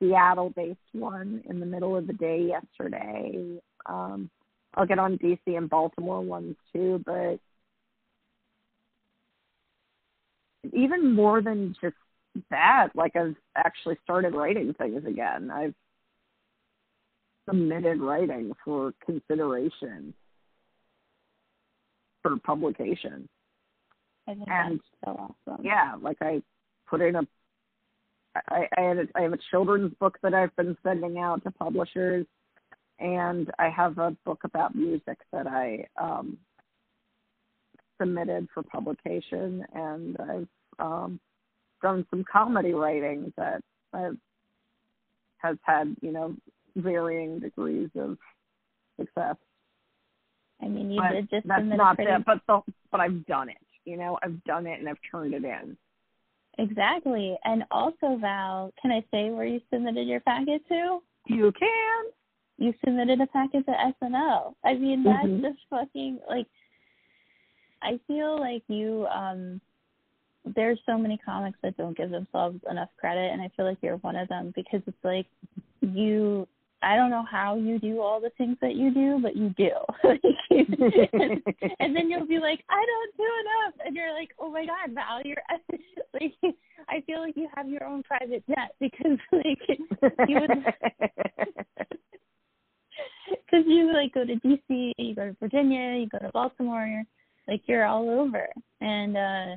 Seattle based one in the middle of the day yesterday. Um I'll get on DC and Baltimore ones too, but even more than just that, like I've actually started writing things again. I've submitted writing for consideration for publication. And- so awesome. Yeah, like I put in a I, I had a, I have a children's book that I've been sending out to publishers, and I have a book about music that I um, submitted for publication, and I've um, done some comedy writing that I've, has had you know varying degrees of success. I mean, you but did just that's not pretty that, but the, but I've done it. You know, I've done it and I've turned it in. Exactly. And also, Val, can I say where you submitted your packet to? You can. You submitted a packet to SNL. I mean, that's Mhm. just fucking like. I feel like you. um There's so many comics that don't give themselves enough credit, and I feel like you're one of them because it's like you. I don't know how you do all the things that you do, but you do. and, and then you'll be like, I don't do enough, and you're like, Oh my God, Val, you're like. I feel like you have your own private jet because like you would because you like go to DC, you go to Virginia, you go to Baltimore, like you're all over, and uh,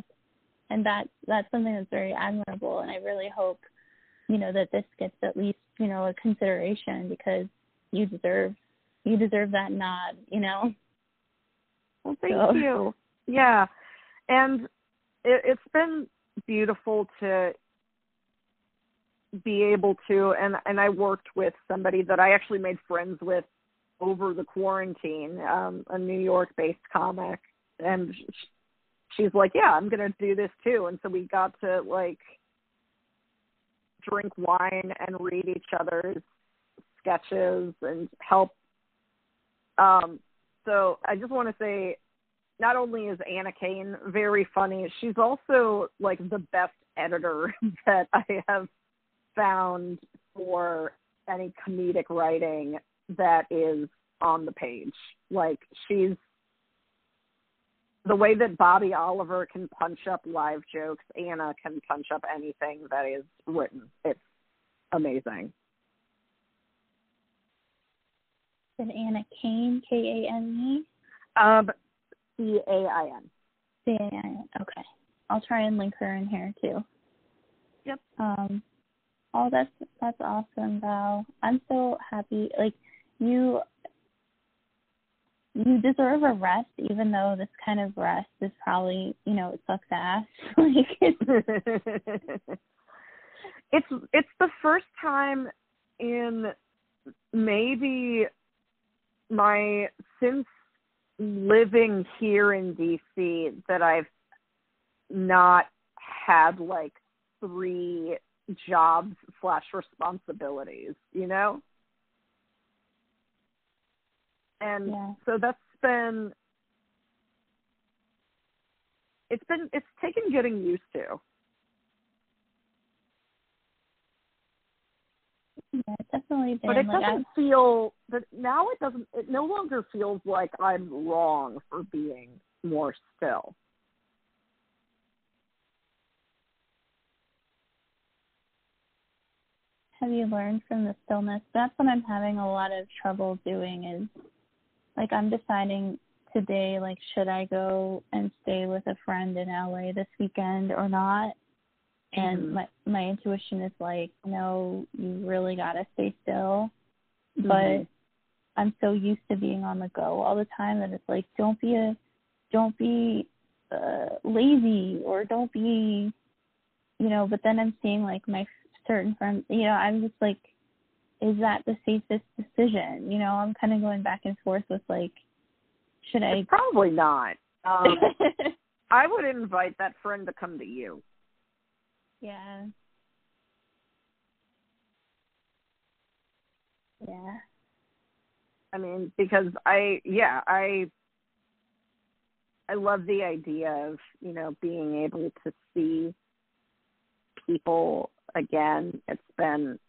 and that that's something that's very admirable, and I really hope, you know, that this gets at least you know a consideration because you deserve you deserve that nod, you know. Well, thank So- you. Yeah, and it, it's been beautiful to be able to and and I worked with somebody that I actually made friends with over the quarantine, um, a New York based comic and she's like, "Yeah, I'm going to do this too." And so we got to like drink wine and read each other's sketches and help um so I just want to say not only is Anna Cain very funny, she's also like the best editor that I have found for any comedic writing that is on the page. Like she's the way that Bobby Oliver can punch up live jokes, Anna can punch up anything that is written. It's amazing. And Anna Kane, K A N E? Um, C A I N. C A I N. Okay. I'll try and link her in here too. Yep. Um, oh, that's that's awesome, Val. I'm so happy. Like you you deserve a rest, even though this kind of rest is probably, you know, it sucks ass. like it's it's the first time in maybe my since living here in DC that I've not had like three jobs slash responsibilities, you know? And yeah. so that's been it's been it's taken getting used to. Yeah it's definitely been but it like doesn't I've... feel that now it doesn't it no longer feels like i'm wrong for being more still. Have you learned from the stillness? That's what i'm having a lot of trouble doing is like I'm deciding today like should I go and stay with a friend in LA this weekend or not? And mm-hmm. my my intuition is like, no, you really gotta stay still. Mm-hmm. But I'm so used to being on the go all the time that it's like don't be a don't be uh lazy or don't be you know, but then I'm seeing like my certain friends you know, I'm just like is that the safest decision? You know, I'm kind of going back and forth with like, should I? It's probably not. Um, I would invite that friend to come to you. Yeah. Yeah. I mean, because I, yeah, I, I love the idea of you know being able to see people again. It's been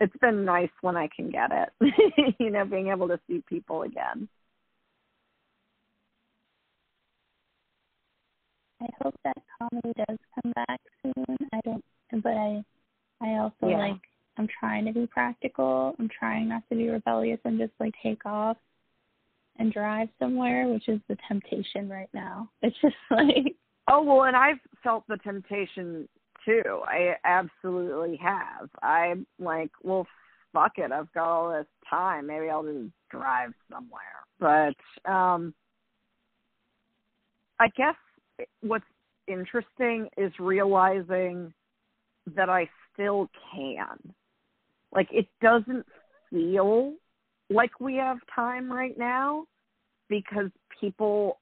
it's been nice when I can get it. you know, being able to see people again. I hope that comedy does come back soon. I don't, but I, I also yeah. like. I'm trying to be practical. I'm trying not to be rebellious and just like take off and drive somewhere, which is the temptation right now. It's just like. Oh well, and I've felt the temptation too. I absolutely have. I'm like, well, fuck it. I've got all this time. Maybe I'll just drive somewhere. But um I guess what's interesting is realizing that I still can. Like it doesn't feel like we have time right now because people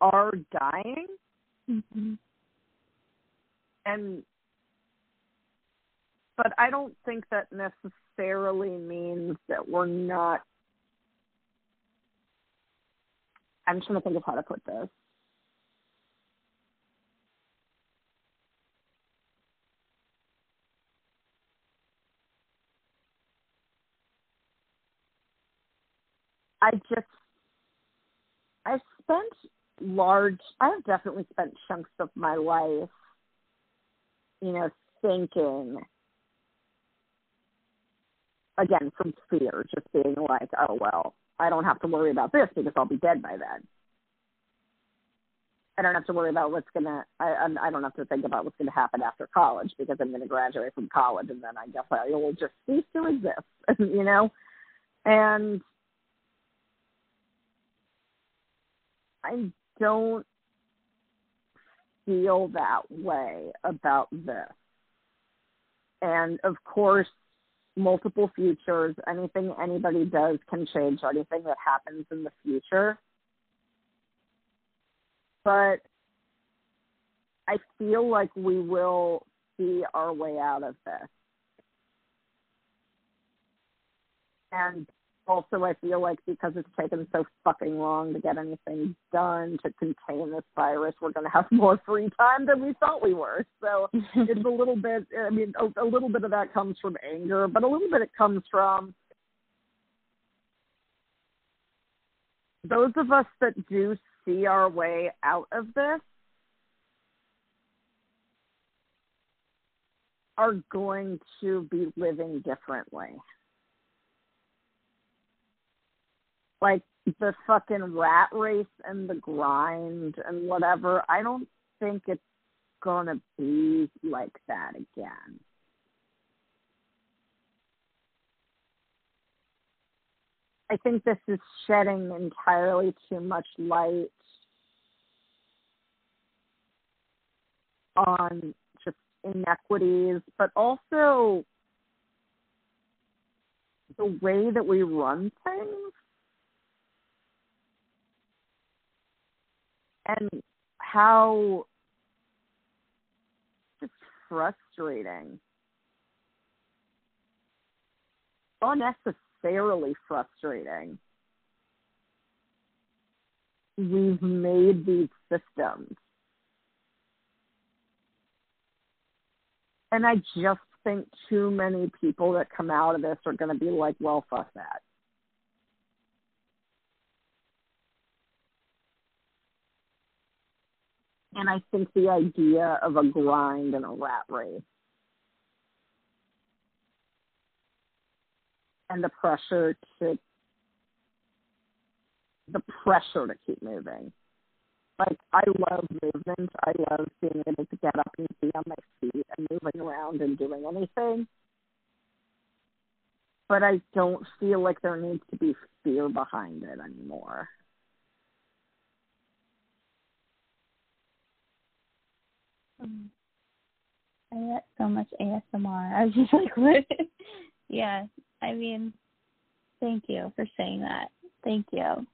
are dying. Mm-hmm and but I don't think that necessarily means that we're not I'm trying to think of how to put this. I just I've spent large I've definitely spent chunks of my life you know, thinking again from fear, just being like, oh well, I don't have to worry about this because I'll be dead by then. I don't have to worry about what's gonna. I I don't have to think about what's gonna happen after college because I'm gonna graduate from college and then I guess I will just cease to exist, you know. And I don't feel that way about this. And of course, multiple futures, anything anybody does can change anything that happens in the future. But I feel like we will see our way out of this. And also, I feel like because it's taken so fucking long to get anything done to contain this virus, we're going to have more free time than we thought we were. So it's a little bit. I mean, a, a little bit of that comes from anger, but a little bit it comes from those of us that do see our way out of this are going to be living differently. Like the fucking rat race and the grind and whatever, I don't think it's gonna be like that again. I think this is shedding entirely too much light on just inequities, but also the way that we run things and how just frustrating. Unnecessarily frustrating. We've made these systems. And I just think too many people that come out of this are going to be like, well, fuck that. And I think the idea of a grind and a rat race and the pressure to the pressure to keep moving. Like I love movement. I love being able to get up and be on my feet and moving around and doing anything. But I don't feel like there needs to be fear behind it anymore. Um, I get so much ASMR. I was just like, what? yeah, I mean, thank you for saying that. Thank you.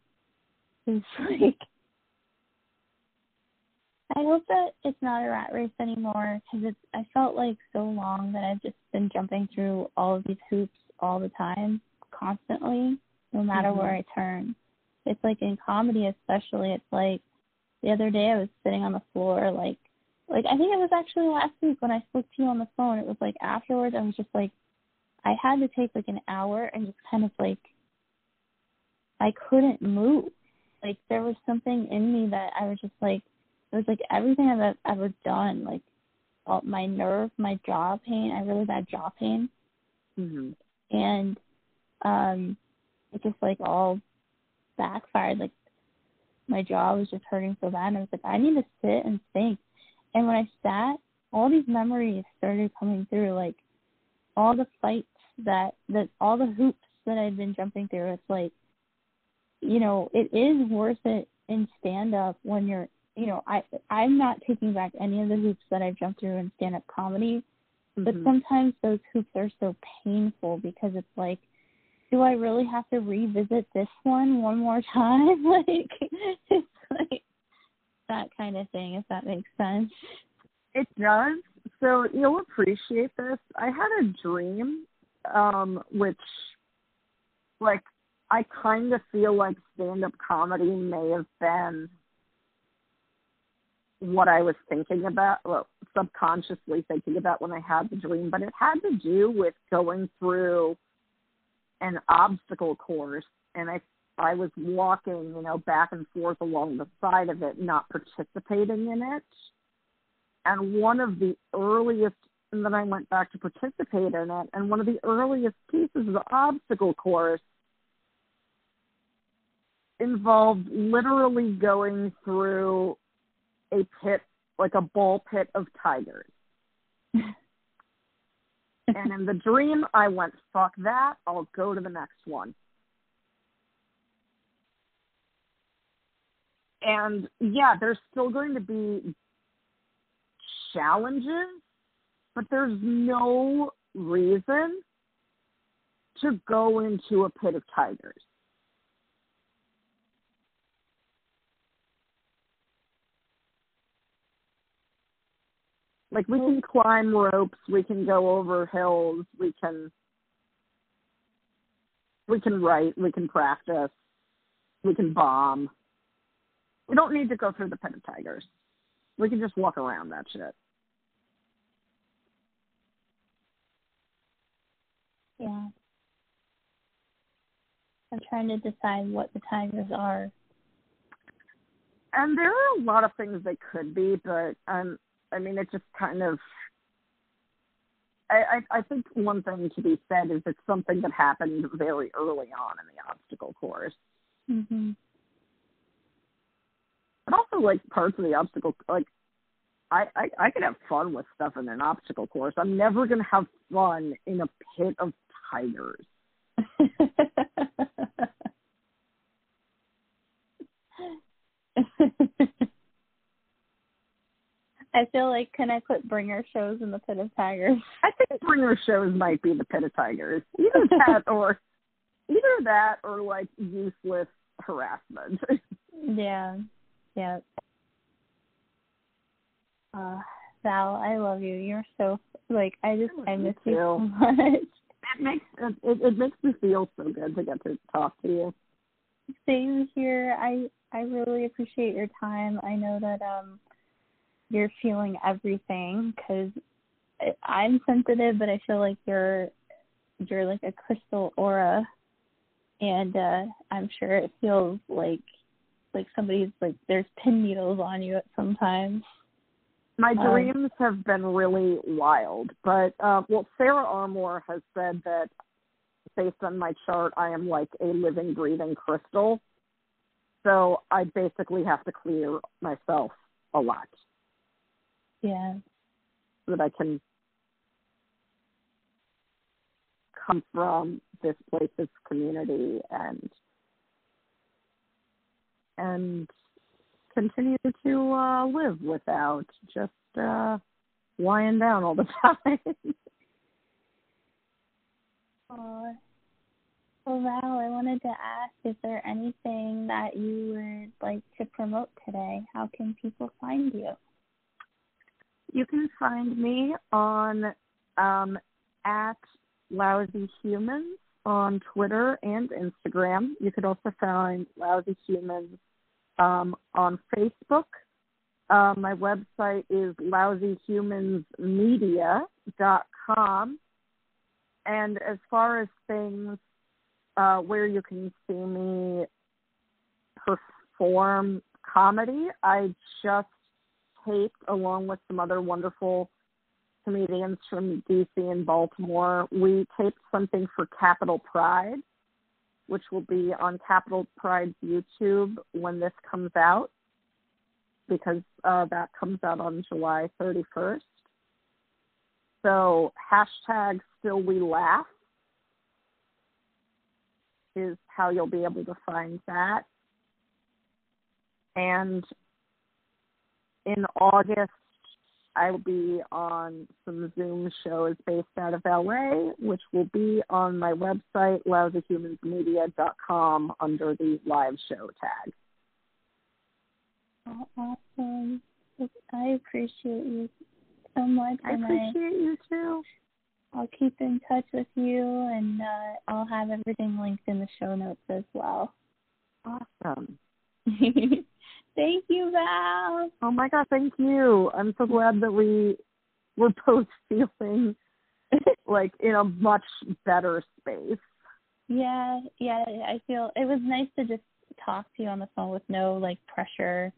It's like, I hope that it's not a rat race anymore because it's. I felt like so long that I've just been jumping through all of these hoops all the time, constantly, no matter Mhm. where I turn. It's like in comedy, especially. It's like the other day I was sitting on the floor, like, like I think it was actually last week when I spoke to you on the phone. It was like afterwards, I was just like, I had to take like an hour and just kind of like, I couldn't move. Like there was something in me that I was just like it was like everything I've ever done, like all, my nerve, my jaw pain. I really bad jaw pain, Mm-hmm. and um, it just like all backfired. Like my jaw was just hurting so bad, and I was like, I need to sit and think. And when I sat, all these memories started coming through, like all the fights that that all the hoops that I've been jumping through. It's like, you know, it is worth it in stand up when you're you know, I I'm not taking back any of the hoops that I've jumped through in stand up comedy, but Mhm. sometimes those hoops are so painful because it's like, do I really have to revisit this one one more time? like it's like that kind of thing, if that makes sense. It does. So you'll appreciate this. I had a dream, um, which, like, I kind of feel like stand-up comedy may have been what I was thinking about, well, subconsciously thinking about when I had the dream, but it had to do with going through an obstacle course, and I I was walking, you know, back and forth along the side of it, not participating in it. And one of the earliest, and then I went back to participate in it, and one of the earliest pieces of the obstacle course involved literally going through a pit, like a ball pit of tigers. and in the dream, I went, fuck that, I'll go to the next one. And yeah, there's still going to be challenges, but there's no reason to go into a pit of tigers. Like we can climb ropes, we can go over hills, we can we can write, we can practice, we can bomb. We don't need to go through the pit of tigers. We can just walk around that shit. Yeah. I'm trying to decide what the tigers are. And there are a lot of things they could be, but um I mean it just kind of I, I, I think one thing to be said is it's something that happened very early on in the obstacle course. Mhm. And also like parts of the obstacle like I, I I could have fun with stuff in an obstacle course. I'm never gonna have fun in a pit of tigers. I feel like can I put bringer shows in the pit of tigers? I think bringer shows might be the pit of tigers. Either that or either that or like useless harassment. yeah. Yeah. Uh Val, I love you. You're so like I just I miss you so much. it makes it, it makes me feel so good to get to talk to you. Same here. I I really appreciate your time. I know that um you're feeling everything because I'm sensitive, but I feel like you're you're like a crystal aura, and uh I'm sure it feels like like somebody's like there's pin needles on you at sometimes. My Um, dreams have been really wild, but uh, well, Sarah Armour has said that based on my chart, I am like a living, breathing crystal. So I basically have to clear myself a lot Yeah. so that I can come from this place's community and and continue to uh live without just uh lying down all the time. Aw. Well, Val, I wanted to ask, is there anything that you would like to promote today? How can people find you? You can find me on um, at Lousy Humans on Twitter and Instagram. You could also find Lousy Humans um, on Facebook. Uh, my website is lousyhumansmedia.com. And as far as things uh, where you can see me perform comedy, I just taped along with some other wonderful comedians from DC and Baltimore. We taped something for Capital Pride, which will be on Capital Pride's YouTube when this comes out, because uh, that comes out on July 31st. So hashtag Still We Laugh is how you'll be able to find that. And in August, I will be on some Zoom shows based out of LA, which will be on my website, lousyhumansmedia.com, under the live show tag. Oh, awesome. I appreciate you so much. I appreciate you too. I'll keep in touch with you, and uh, I'll have everything linked in the show notes as well. Awesome. Thank you, Val. Oh my God, thank you. I'm so glad that we were both feeling like in a much better space. Yeah, yeah. I feel it was nice to just talk to you on the phone with no like pressure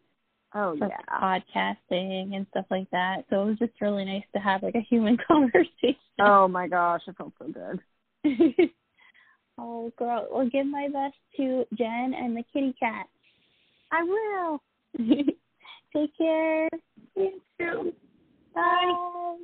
Oh yeah. podcasting and stuff like that. So it was just really nice to have like a human conversation. Oh my gosh, it felt so good. oh, girl. Well, give my best to Jen and the kitty cat. I will. Take care. You too. Bye.